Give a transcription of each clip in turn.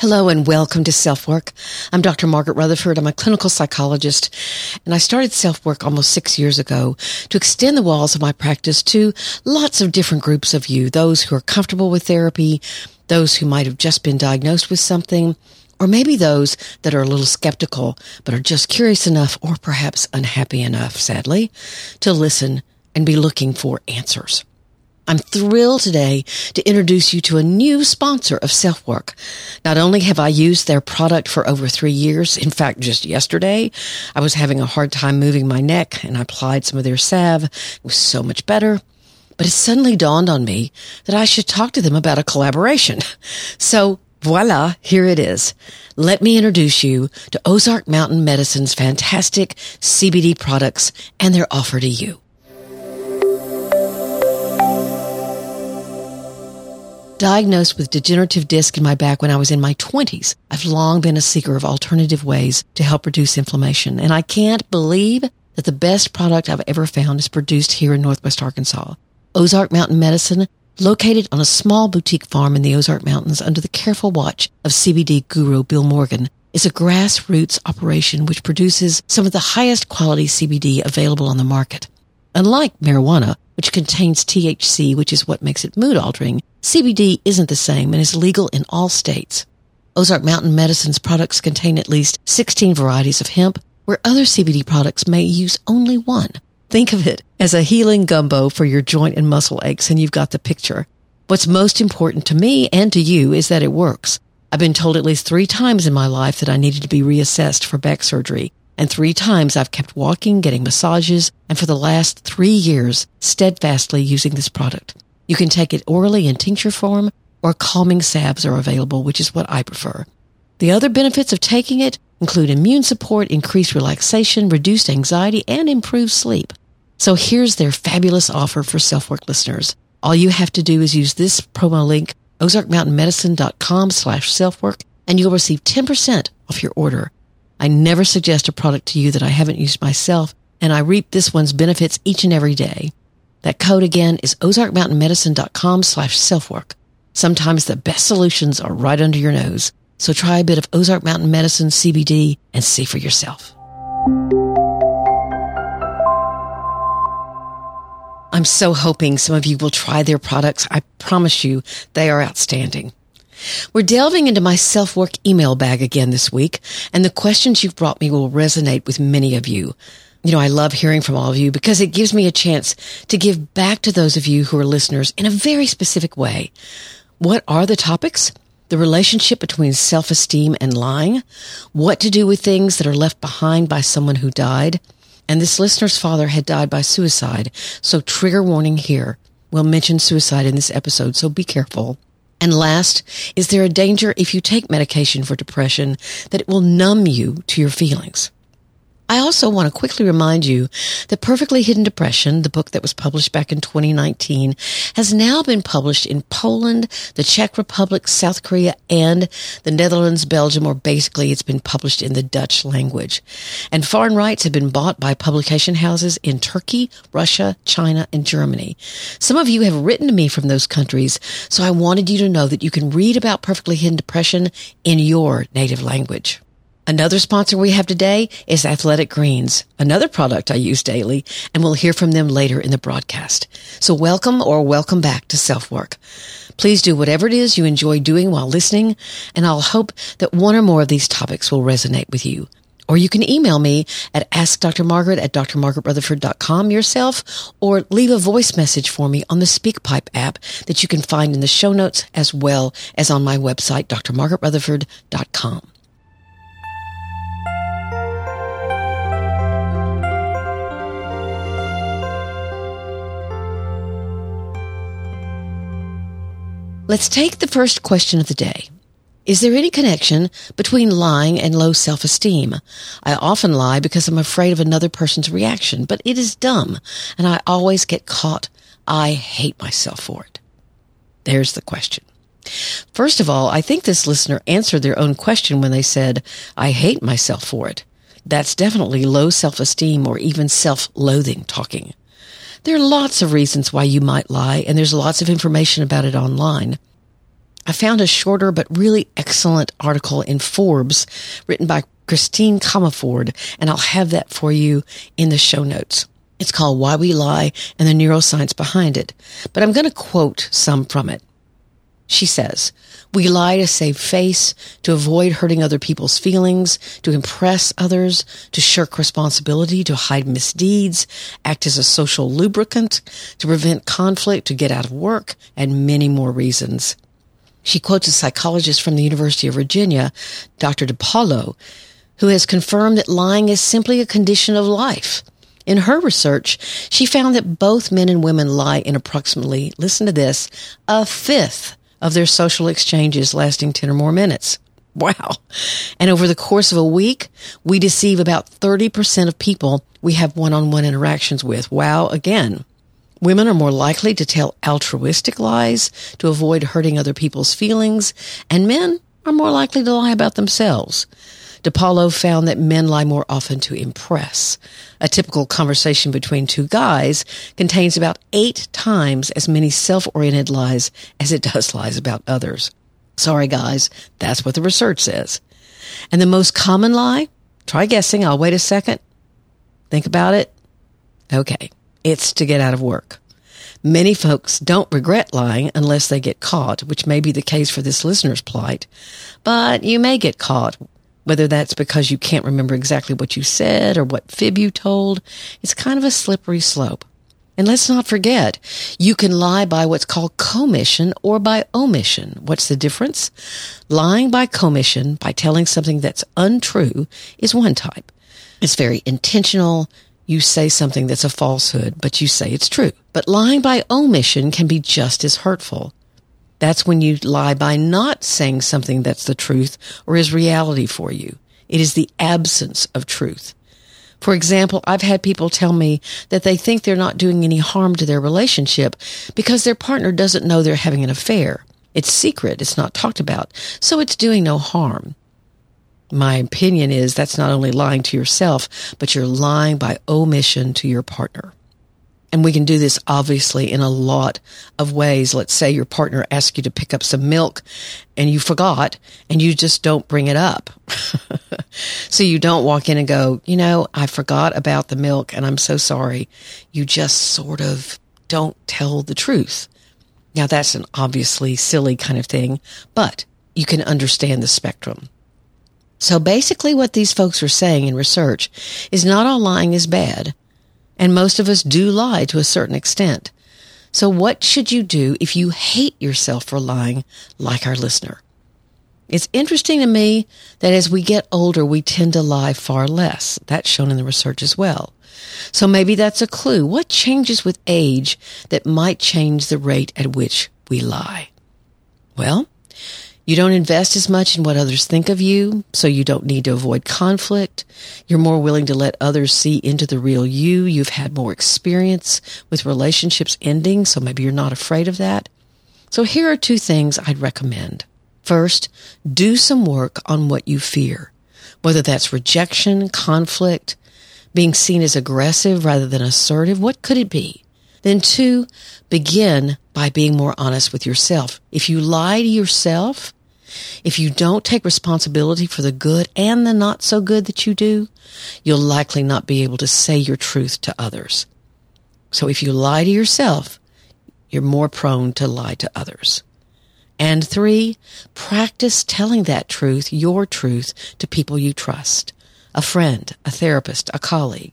Hello and welcome to Self Work. I'm Dr. Margaret Rutherford. I'm a clinical psychologist and I started Self Work almost six years ago to extend the walls of my practice to lots of different groups of you, those who are comfortable with therapy, those who might have just been diagnosed with something, or maybe those that are a little skeptical, but are just curious enough or perhaps unhappy enough, sadly, to listen and be looking for answers. I'm thrilled today to introduce you to a new sponsor of Self Work. Not only have I used their product for over three years, in fact, just yesterday, I was having a hard time moving my neck and I applied some of their salve. It was so much better. But it suddenly dawned on me that I should talk to them about a collaboration. So voila, here it is. Let me introduce you to Ozark Mountain Medicine's fantastic CBD products and their offer to you. Diagnosed with degenerative disc in my back when I was in my 20s, I've long been a seeker of alternative ways to help reduce inflammation. And I can't believe that the best product I've ever found is produced here in Northwest Arkansas. Ozark Mountain Medicine, located on a small boutique farm in the Ozark Mountains under the careful watch of CBD guru Bill Morgan, is a grassroots operation which produces some of the highest quality CBD available on the market. Unlike marijuana, which contains THC, which is what makes it mood altering, CBD isn't the same and is legal in all states. Ozark Mountain Medicine's products contain at least 16 varieties of hemp, where other CBD products may use only one. Think of it as a healing gumbo for your joint and muscle aches, and you've got the picture. What's most important to me and to you is that it works. I've been told at least three times in my life that I needed to be reassessed for back surgery, and three times I've kept walking, getting massages, and for the last three years, steadfastly using this product. You can take it orally in tincture form, or calming salves are available, which is what I prefer. The other benefits of taking it include immune support, increased relaxation, reduced anxiety, and improved sleep. So here's their fabulous offer for self-work listeners. All you have to do is use this promo link, ozarkmountainmedicine.com slash self-work, and you'll receive 10% off your order. I never suggest a product to you that I haven't used myself, and I reap this one's benefits each and every day. That code again is ozarkmountainmedicine.com slash selfwork. Sometimes the best solutions are right under your nose. So try a bit of Ozark Mountain Medicine CBD and see for yourself. I'm so hoping some of you will try their products. I promise you they are outstanding. We're delving into my self-work email bag again this week, and the questions you've brought me will resonate with many of you. You know, I love hearing from all of you because it gives me a chance to give back to those of you who are listeners in a very specific way. What are the topics? The relationship between self-esteem and lying, what to do with things that are left behind by someone who died. And this listener's father had died by suicide, so trigger warning here. We'll mention suicide in this episode, so be careful. And last, is there a danger if you take medication for depression that it will numb you to your feelings? I also want to quickly remind you that Perfectly Hidden Depression, the book that was published back in 2019, has now been published in Poland, the Czech Republic, South Korea, and the Netherlands, Belgium, or basically it's been published in the Dutch language. And foreign rights have been bought by publication houses in Turkey, Russia, China, and Germany. Some of you have written to me from those countries, so I wanted you to know that you can read about Perfectly Hidden Depression in your native language. Another sponsor we have today is Athletic Greens, another product I use daily, and we'll hear from them later in the broadcast. So welcome or welcome back to Self Work. Please do whatever it is you enjoy doing while listening, and I'll hope that one or more of these topics will resonate with you. Or you can email me at askdrmargaret at drmargaretrutherford.com yourself, or leave a voice message for me on the SpeakPipe app that you can find in the show notes as well as on my website, drmargaretrutherford.com. Let's take the first question of the day. Is there any connection between lying and low self-esteem? I often lie because I'm afraid of another person's reaction, but it is dumb, and I always get caught I hate myself for it. There's the question. First of all, I think this listener answered their own question when they said, I hate myself for it. That's definitely low self-esteem or even self-loathing talking. There are lots of reasons why you might lie, and there's lots of information about it online. I found a shorter but really excellent article in Forbes written by Christine Comaford, and I'll have that for you in the show notes. It's called Why We Lie and the Neuroscience Behind It, but I'm going to quote some from it. She says, we lie to save face, to avoid hurting other people's feelings, to impress others, to shirk responsibility, to hide misdeeds, act as a social lubricant, to prevent conflict, to get out of work, and many more reasons. She quotes a psychologist from the University of Virginia, Dr. DePaulo, who has confirmed that lying is simply a condition of life. In her research, she found that both men and women lie in approximately, listen to this, a fifth of their social exchanges lasting 10 or more minutes. Wow. And over the course of a week, we deceive about 30% of people we have one-on-one interactions with. Wow. Again, women are more likely to tell altruistic lies to avoid hurting other people's feelings, and men are more likely to lie about themselves. DePaulo found that men lie more often to impress. A typical conversation between two guys contains about eight times as many self-oriented lies as it does lies about others. Sorry guys, that's what the research says. And the most common lie? Try guessing. I'll wait a second. Think about it. Okay. It's to get out of work. Many folks don't regret lying unless they get caught, which may be the case for this listener's plight. But you may get caught whether that's because you can't remember exactly what you said or what fib you told, it's kind of a slippery slope. And let's not forget, you can lie by what's called commission or by omission. What's the difference? Lying by commission, by telling something that's untrue, is one type. It's very intentional. You say something that's a falsehood, but you say it's true. But lying by omission can be just as hurtful. That's when you lie by not saying something that's the truth or is reality for you. It is the absence of truth. For example, I've had people tell me that they think they're not doing any harm to their relationship because their partner doesn't know they're having an affair. It's secret. It's not talked about. So it's doing no harm. My opinion is that's not only lying to yourself, but you're lying by omission to your partner. And we can do this obviously in a lot of ways. Let's say your partner asks you to pick up some milk and you forgot and you just don't bring it up. so you don't walk in and go, you know, I forgot about the milk and I'm so sorry. You just sort of don't tell the truth. Now that's an obviously silly kind of thing, but you can understand the spectrum. So basically what these folks are saying in research is not all lying is bad. And most of us do lie to a certain extent. So what should you do if you hate yourself for lying like our listener? It's interesting to me that as we get older, we tend to lie far less. That's shown in the research as well. So maybe that's a clue. What changes with age that might change the rate at which we lie? Well, you don't invest as much in what others think of you, so you don't need to avoid conflict. You're more willing to let others see into the real you. You've had more experience with relationships ending, so maybe you're not afraid of that. So here are two things I'd recommend. First, do some work on what you fear, whether that's rejection, conflict, being seen as aggressive rather than assertive. What could it be? Then two, begin by being more honest with yourself. If you lie to yourself, if you don't take responsibility for the good and the not so good that you do, you'll likely not be able to say your truth to others. So if you lie to yourself, you're more prone to lie to others. And three, practice telling that truth, your truth, to people you trust. A friend, a therapist, a colleague.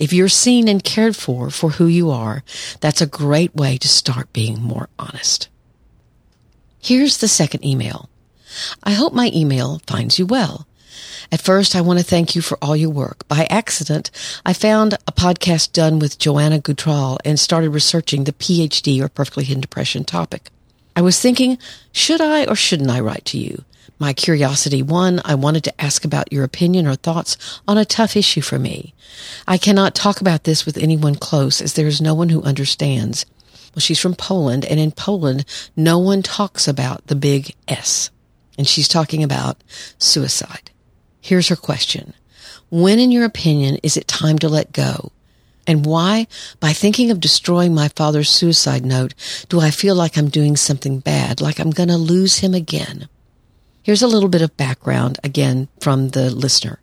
If you're seen and cared for for who you are, that's a great way to start being more honest. Here's the second email. I hope my email finds you well. At first, I want to thank you for all your work. By accident, I found a podcast done with Joanna Gutral and started researching the PHD or perfectly hidden depression topic. I was thinking, should I or shouldn't I write to you? My curiosity won. I wanted to ask about your opinion or thoughts on a tough issue for me. I cannot talk about this with anyone close as there is no one who understands. Well, she's from Poland, and in Poland, no one talks about the big S. And she's talking about suicide. Here's her question. When, in your opinion, is it time to let go? And why, by thinking of destroying my father's suicide note, do I feel like I'm doing something bad, like I'm going to lose him again? Here's a little bit of background again from the listener.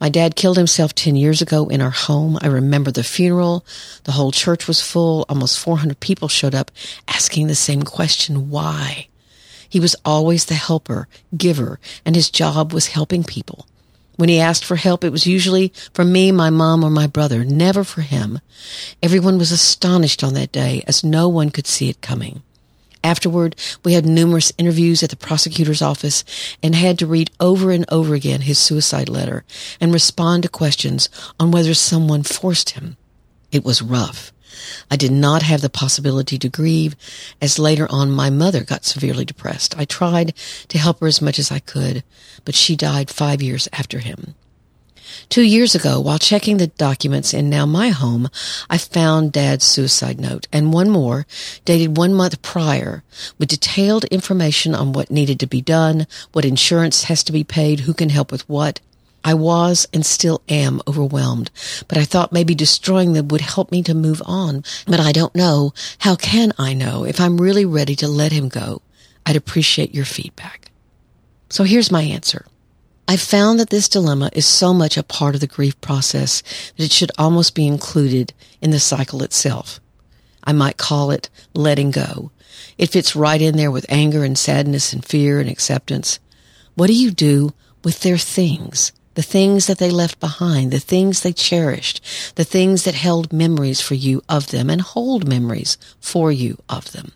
My dad killed himself 10 years ago in our home. I remember the funeral. The whole church was full. Almost 400 people showed up asking the same question, why? He was always the helper, giver, and his job was helping people. When he asked for help, it was usually for me, my mom, or my brother, never for him. Everyone was astonished on that day as no one could see it coming. Afterward, we had numerous interviews at the prosecutor's office and had to read over and over again his suicide letter and respond to questions on whether someone forced him. It was rough. I did not have the possibility to grieve as later on my mother got severely depressed. I tried to help her as much as I could, but she died five years after him. Two years ago, while checking the documents in now my home, I found Dad's suicide note and one more dated one month prior with detailed information on what needed to be done, what insurance has to be paid, who can help with what. I was and still am overwhelmed, but I thought maybe destroying them would help me to move on. But I don't know. How can I know if I'm really ready to let him go? I'd appreciate your feedback. So here's my answer. I found that this dilemma is so much a part of the grief process that it should almost be included in the cycle itself. I might call it letting go. It fits right in there with anger and sadness and fear and acceptance. What do you do with their things? The things that they left behind, the things they cherished, the things that held memories for you of them and hold memories for you of them.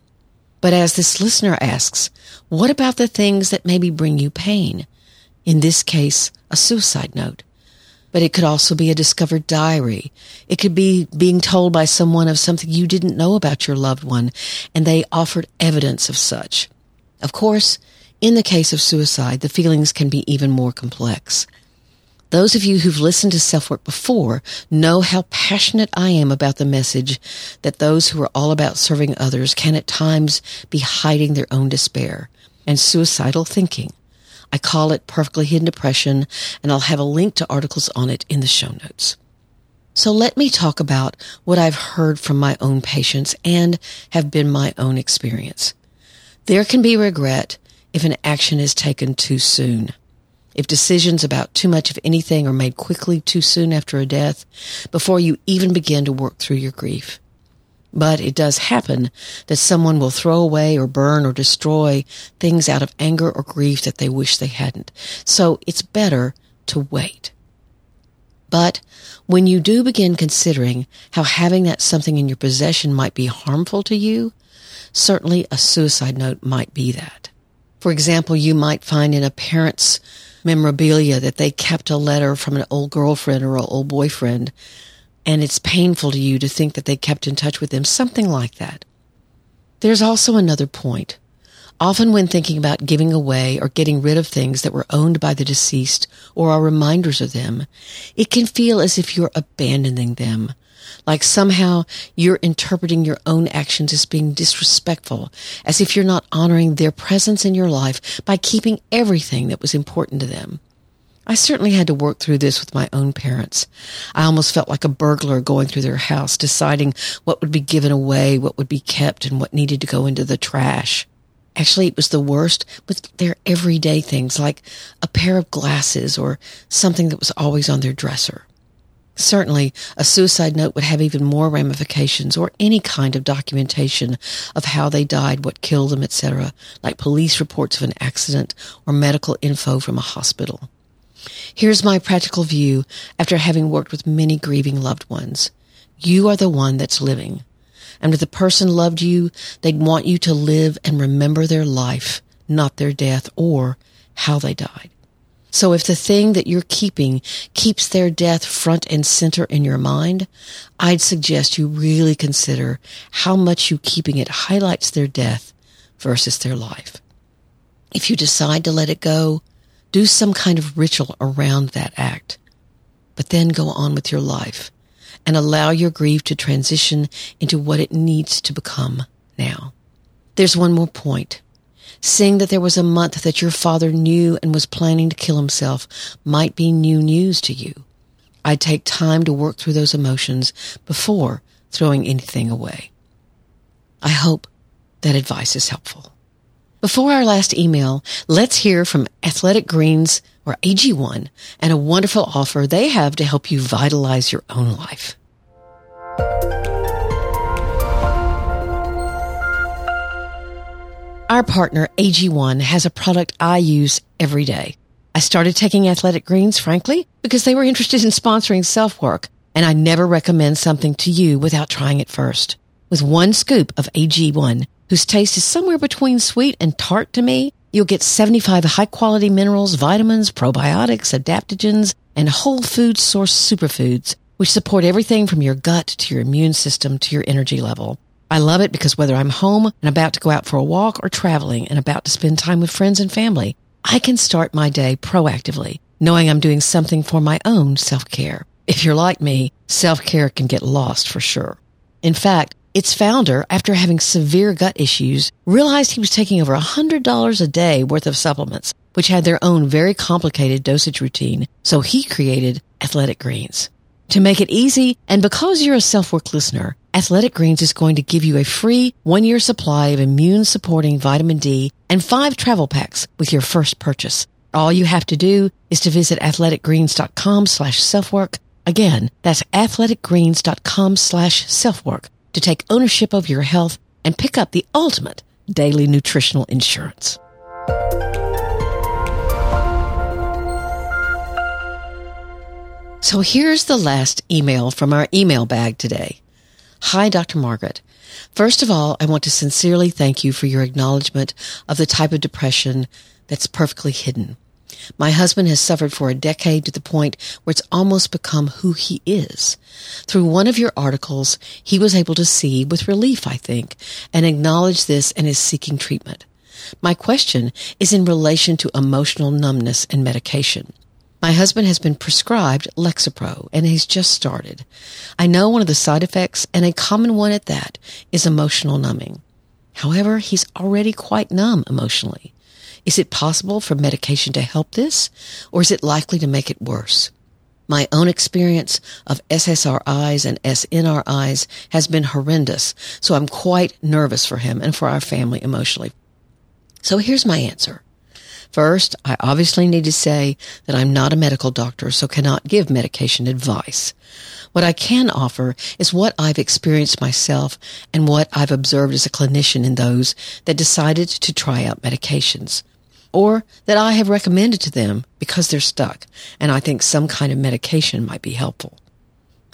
But as this listener asks, what about the things that maybe bring you pain? In this case, a suicide note. But it could also be a discovered diary. It could be being told by someone of something you didn't know about your loved one, and they offered evidence of such. Of course, in the case of suicide, the feelings can be even more complex. Those of you who've listened to Self Work before know how passionate I am about the message that those who are all about serving others can at times be hiding their own despair and suicidal thinking. I call it Perfectly Hidden Depression, and I'll have a link to articles on it in the show notes. So let me talk about what I've heard from my own patients and have been my own experience. There can be regret if an action is taken too soon. If decisions about too much of anything are made quickly too soon after a death, before you even begin to work through your grief. But it does happen that someone will throw away or burn or destroy things out of anger or grief that they wish they hadn't. So it's better to wait. But when you do begin considering how having that something in your possession might be harmful to you, certainly a suicide note might be that. For example, you might find in a parent's memorabilia that they kept a letter from an old girlfriend or an old boyfriend and it's painful to you to think that they kept in touch with them, something like that. There's also another point. Often when thinking about giving away or getting rid of things that were owned by the deceased or are reminders of them, it can feel as if you're abandoning them, like somehow you're interpreting your own actions as being disrespectful, as if you're not honoring their presence in your life by keeping everything that was important to them. I certainly had to work through this with my own parents. I almost felt like a burglar going through their house, deciding what would be given away, what would be kept, and what needed to go into the trash. Actually, it was the worst with their everyday things like a pair of glasses or something that was always on their dresser. Certainly, a suicide note would have even more ramifications or any kind of documentation of how they died, what killed them, etc., like police reports of an accident or medical info from a hospital. Here's my practical view after having worked with many grieving loved ones. You are the one that's living. And if the person loved you, they'd want you to live and remember their life, not their death or how they died. So if the thing that you're keeping keeps their death front and center in your mind, I'd suggest you really consider how much you keeping it highlights their death versus their life. If you decide to let it go, do some kind of ritual around that act, but then go on with your life and allow your grief to transition into what it needs to become now. There's one more point. Seeing that there was a month that your father knew and was planning to kill himself might be new news to you. I'd take time to work through those emotions before throwing anything away. I hope that advice is helpful. Before our last email, let's hear from Athletic Greens or AG1 and a wonderful offer they have to help you vitalize your own life. Our partner, AG1, has a product I use every day. I started taking athletic greens, frankly, because they were interested in sponsoring self work, and I never recommend something to you without trying it first. With one scoop of AG1, whose taste is somewhere between sweet and tart to me, you'll get 75 high quality minerals, vitamins, probiotics, adaptogens, and whole food source superfoods, which support everything from your gut to your immune system to your energy level. I love it because whether I'm home and about to go out for a walk or traveling and about to spend time with friends and family, I can start my day proactively, knowing I'm doing something for my own self-care. If you're like me, self-care can get lost for sure. In fact, its founder, after having severe gut issues, realized he was taking over $100 a day worth of supplements, which had their own very complicated dosage routine. So he created Athletic Greens. To make it easy, and because you're a self-work listener, Athletic Greens is going to give you a free one-year supply of immune-supporting vitamin D and five travel packs with your first purchase. All you have to do is to visit athleticgreens.com slash self-work. Again, that's athleticgreens.com slash self-work to take ownership of your health and pick up the ultimate daily nutritional insurance. So here's the last email from our email bag today. Hi, Dr. Margaret. First of all, I want to sincerely thank you for your acknowledgement of the type of depression that's perfectly hidden. My husband has suffered for a decade to the point where it's almost become who he is. Through one of your articles, he was able to see with relief, I think, and acknowledge this and is seeking treatment. My question is in relation to emotional numbness and medication. My husband has been prescribed Lexapro and he's just started. I know one of the side effects and a common one at that is emotional numbing. However, he's already quite numb emotionally. Is it possible for medication to help this or is it likely to make it worse? My own experience of SSRIs and SNRIs has been horrendous, so I'm quite nervous for him and for our family emotionally. So here's my answer. First, I obviously need to say that I'm not a medical doctor, so cannot give medication advice. What I can offer is what I've experienced myself and what I've observed as a clinician in those that decided to try out medications or that I have recommended to them because they're stuck and I think some kind of medication might be helpful.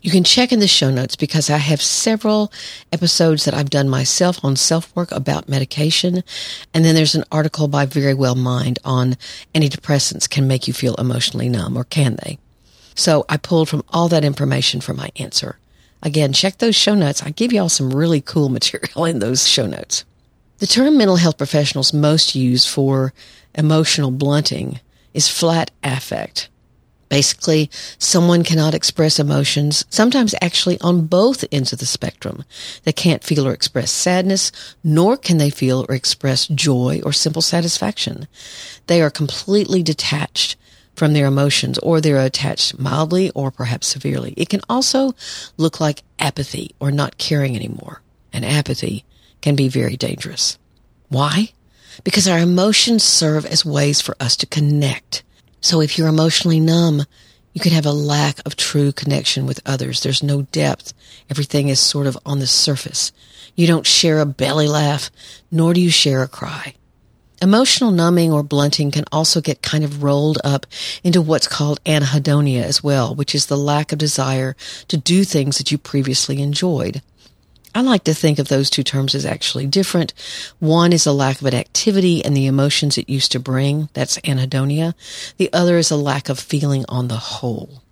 You can check in the show notes because I have several episodes that I've done myself on self work about medication. And then there's an article by Very Well Mind on antidepressants can make you feel emotionally numb or can they? So I pulled from all that information for my answer. Again, check those show notes. I give y'all some really cool material in those show notes. The term mental health professionals most use for emotional blunting is flat affect. Basically, someone cannot express emotions, sometimes actually on both ends of the spectrum. They can't feel or express sadness, nor can they feel or express joy or simple satisfaction. They are completely detached from their emotions or they're attached mildly or perhaps severely. It can also look like apathy or not caring anymore. And apathy can be very dangerous. Why? Because our emotions serve as ways for us to connect so if you're emotionally numb, you can have a lack of true connection with others. There's no depth. Everything is sort of on the surface. You don't share a belly laugh, nor do you share a cry. Emotional numbing or blunting can also get kind of rolled up into what's called anhedonia as well, which is the lack of desire to do things that you previously enjoyed. I like to think of those two terms as actually different. One is a lack of an activity and the emotions it used to bring. That's anhedonia. The other is a lack of feeling on the whole.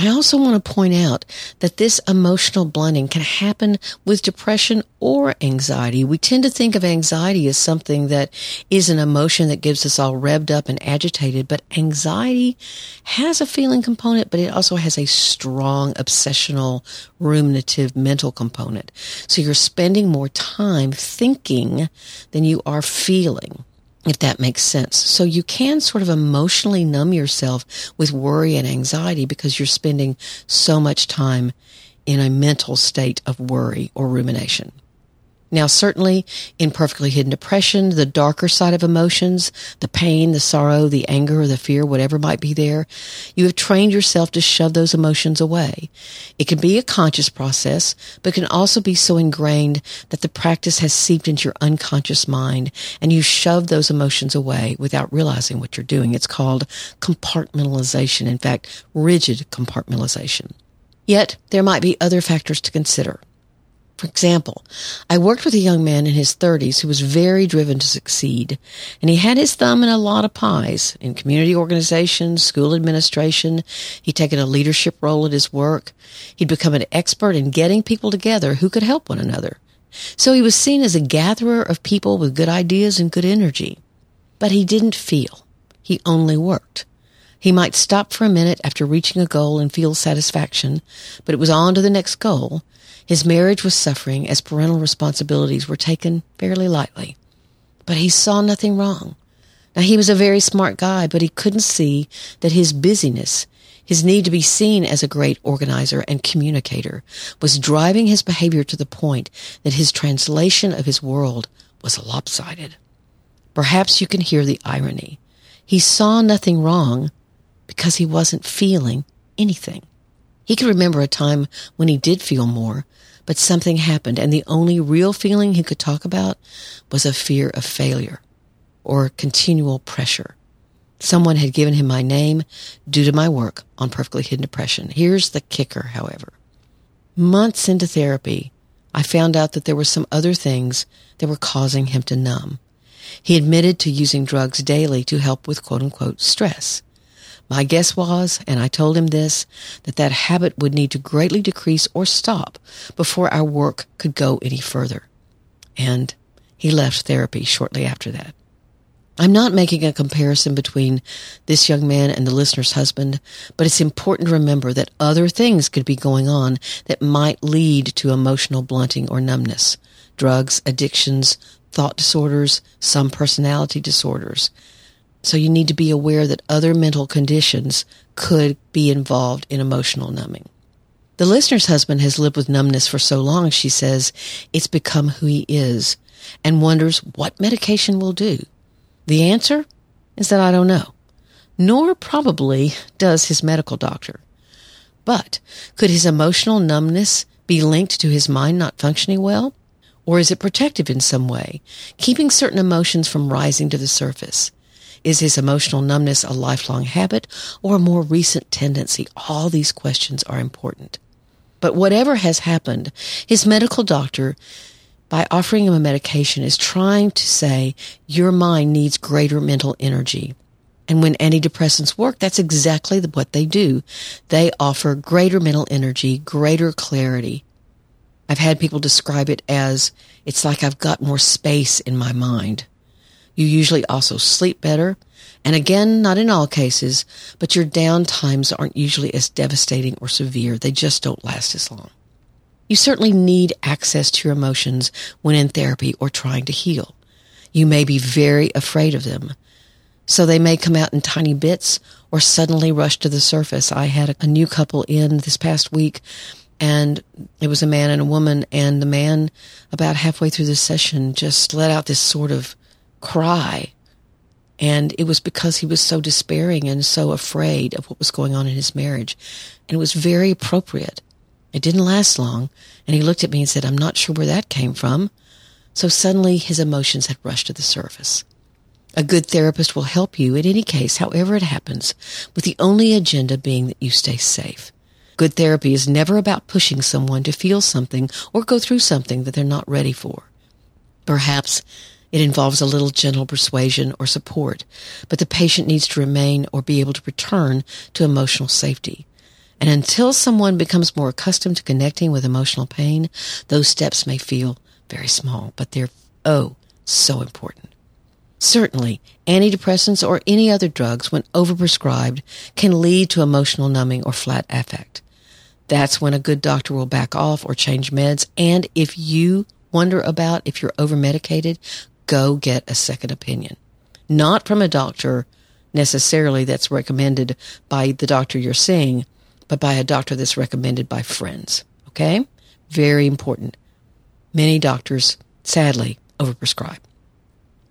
I also want to point out that this emotional blunting can happen with depression or anxiety. We tend to think of anxiety as something that is an emotion that gives us all revved up and agitated, but anxiety has a feeling component, but it also has a strong obsessional, ruminative mental component. So you're spending more time thinking than you are feeling if that makes sense. So you can sort of emotionally numb yourself with worry and anxiety because you're spending so much time in a mental state of worry or rumination. Now, certainly in perfectly hidden depression, the darker side of emotions, the pain, the sorrow, the anger, or the fear, whatever might be there, you have trained yourself to shove those emotions away. It can be a conscious process, but can also be so ingrained that the practice has seeped into your unconscious mind and you shove those emotions away without realizing what you're doing. It's called compartmentalization. In fact, rigid compartmentalization. Yet, there might be other factors to consider. For example, I worked with a young man in his 30s who was very driven to succeed, and he had his thumb in a lot of pies in community organizations, school administration. He'd taken a leadership role at his work. He'd become an expert in getting people together who could help one another. So he was seen as a gatherer of people with good ideas and good energy. But he didn't feel. He only worked. He might stop for a minute after reaching a goal and feel satisfaction, but it was on to the next goal, his marriage was suffering as parental responsibilities were taken fairly lightly. But he saw nothing wrong. Now, he was a very smart guy, but he couldn't see that his busyness, his need to be seen as a great organizer and communicator, was driving his behavior to the point that his translation of his world was lopsided. Perhaps you can hear the irony. He saw nothing wrong because he wasn't feeling anything. He could remember a time when he did feel more, but something happened, and the only real feeling he could talk about was a fear of failure or continual pressure. Someone had given him my name due to my work on perfectly hidden depression. Here's the kicker, however. Months into therapy, I found out that there were some other things that were causing him to numb. He admitted to using drugs daily to help with quote unquote stress. My guess was, and I told him this, that that habit would need to greatly decrease or stop before our work could go any further. And he left therapy shortly after that. I'm not making a comparison between this young man and the listener's husband, but it's important to remember that other things could be going on that might lead to emotional blunting or numbness. Drugs, addictions, thought disorders, some personality disorders. So you need to be aware that other mental conditions could be involved in emotional numbing. The listener's husband has lived with numbness for so long, she says, it's become who he is and wonders what medication will do. The answer is that I don't know, nor probably does his medical doctor. But could his emotional numbness be linked to his mind not functioning well? Or is it protective in some way, keeping certain emotions from rising to the surface? Is his emotional numbness a lifelong habit or a more recent tendency? All these questions are important. But whatever has happened, his medical doctor, by offering him a medication, is trying to say your mind needs greater mental energy. And when antidepressants work, that's exactly what they do. They offer greater mental energy, greater clarity. I've had people describe it as it's like I've got more space in my mind. You usually also sleep better. And again, not in all cases, but your down times aren't usually as devastating or severe. They just don't last as long. You certainly need access to your emotions when in therapy or trying to heal. You may be very afraid of them. So they may come out in tiny bits or suddenly rush to the surface. I had a new couple in this past week and it was a man and a woman and the man about halfway through the session just let out this sort of cry. And it was because he was so despairing and so afraid of what was going on in his marriage. And it was very appropriate. It didn't last long. And he looked at me and said, I'm not sure where that came from. So suddenly his emotions had rushed to the surface. A good therapist will help you in any case, however it happens, with the only agenda being that you stay safe. Good therapy is never about pushing someone to feel something or go through something that they're not ready for. Perhaps it involves a little gentle persuasion or support, but the patient needs to remain or be able to return to emotional safety. And until someone becomes more accustomed to connecting with emotional pain, those steps may feel very small, but they're, oh, so important. Certainly, antidepressants or any other drugs, when overprescribed, can lead to emotional numbing or flat affect. That's when a good doctor will back off or change meds. And if you wonder about if you're over medicated, go get a second opinion. Not from a doctor necessarily that's recommended by the doctor you're seeing, but by a doctor that's recommended by friends. Okay? Very important. Many doctors, sadly, overprescribe.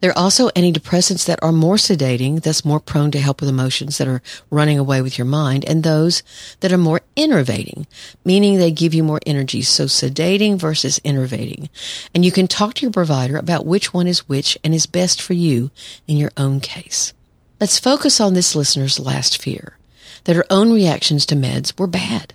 There are also antidepressants that are more sedating, thus more prone to help with emotions that are running away with your mind, and those that are more innervating, meaning they give you more energy. So sedating versus innervating. And you can talk to your provider about which one is which and is best for you in your own case. Let's focus on this listener's last fear, that her own reactions to meds were bad.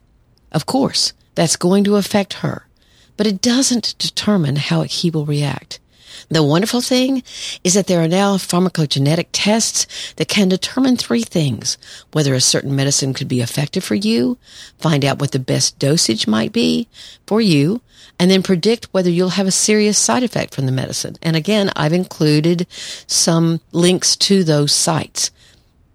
Of course, that's going to affect her, but it doesn't determine how he will react. The wonderful thing is that there are now pharmacogenetic tests that can determine three things. Whether a certain medicine could be effective for you, find out what the best dosage might be for you, and then predict whether you'll have a serious side effect from the medicine. And again, I've included some links to those sites.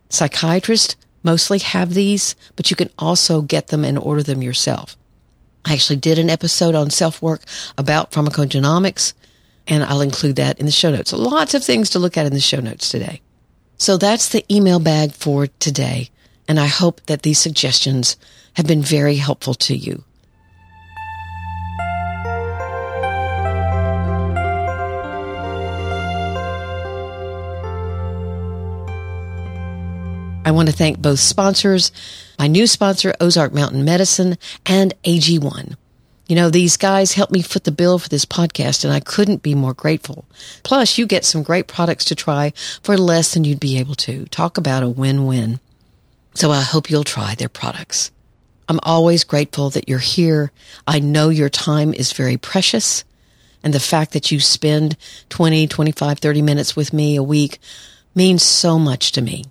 Psychiatrists mostly have these, but you can also get them and order them yourself. I actually did an episode on self work about pharmacogenomics and I'll include that in the show notes. Lots of things to look at in the show notes today. So that's the email bag for today, and I hope that these suggestions have been very helpful to you. I want to thank both sponsors, my new sponsor, Ozark Mountain Medicine, and AG1. You know, these guys helped me foot the bill for this podcast and I couldn't be more grateful. Plus, you get some great products to try for less than you'd be able to. Talk about a win-win. So I hope you'll try their products. I'm always grateful that you're here. I know your time is very precious and the fact that you spend 20, 25, 30 minutes with me a week means so much to me.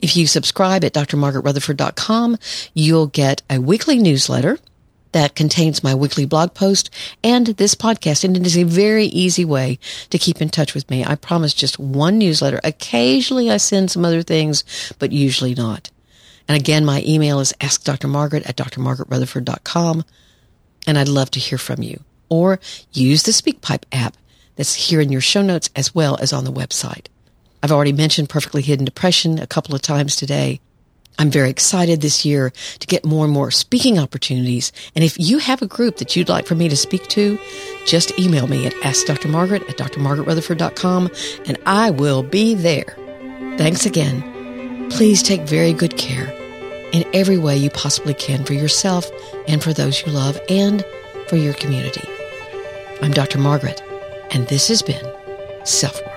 If you subscribe at drmargaretrutherford.com, you'll get a weekly newsletter that contains my weekly blog post and this podcast. And it is a very easy way to keep in touch with me. I promise just one newsletter. Occasionally I send some other things, but usually not. And again, my email is askdrmargaret at drmargaretrutherford.com. And I'd love to hear from you. Or use the SpeakPipe app that's here in your show notes as well as on the website. I've already mentioned perfectly hidden depression a couple of times today. I'm very excited this year to get more and more speaking opportunities. And if you have a group that you'd like for me to speak to, just email me at askdrmargaret at drmargaretrutherford.com and I will be there. Thanks again. Please take very good care in every way you possibly can for yourself and for those you love and for your community. I'm Dr. Margaret, and this has been Self Work.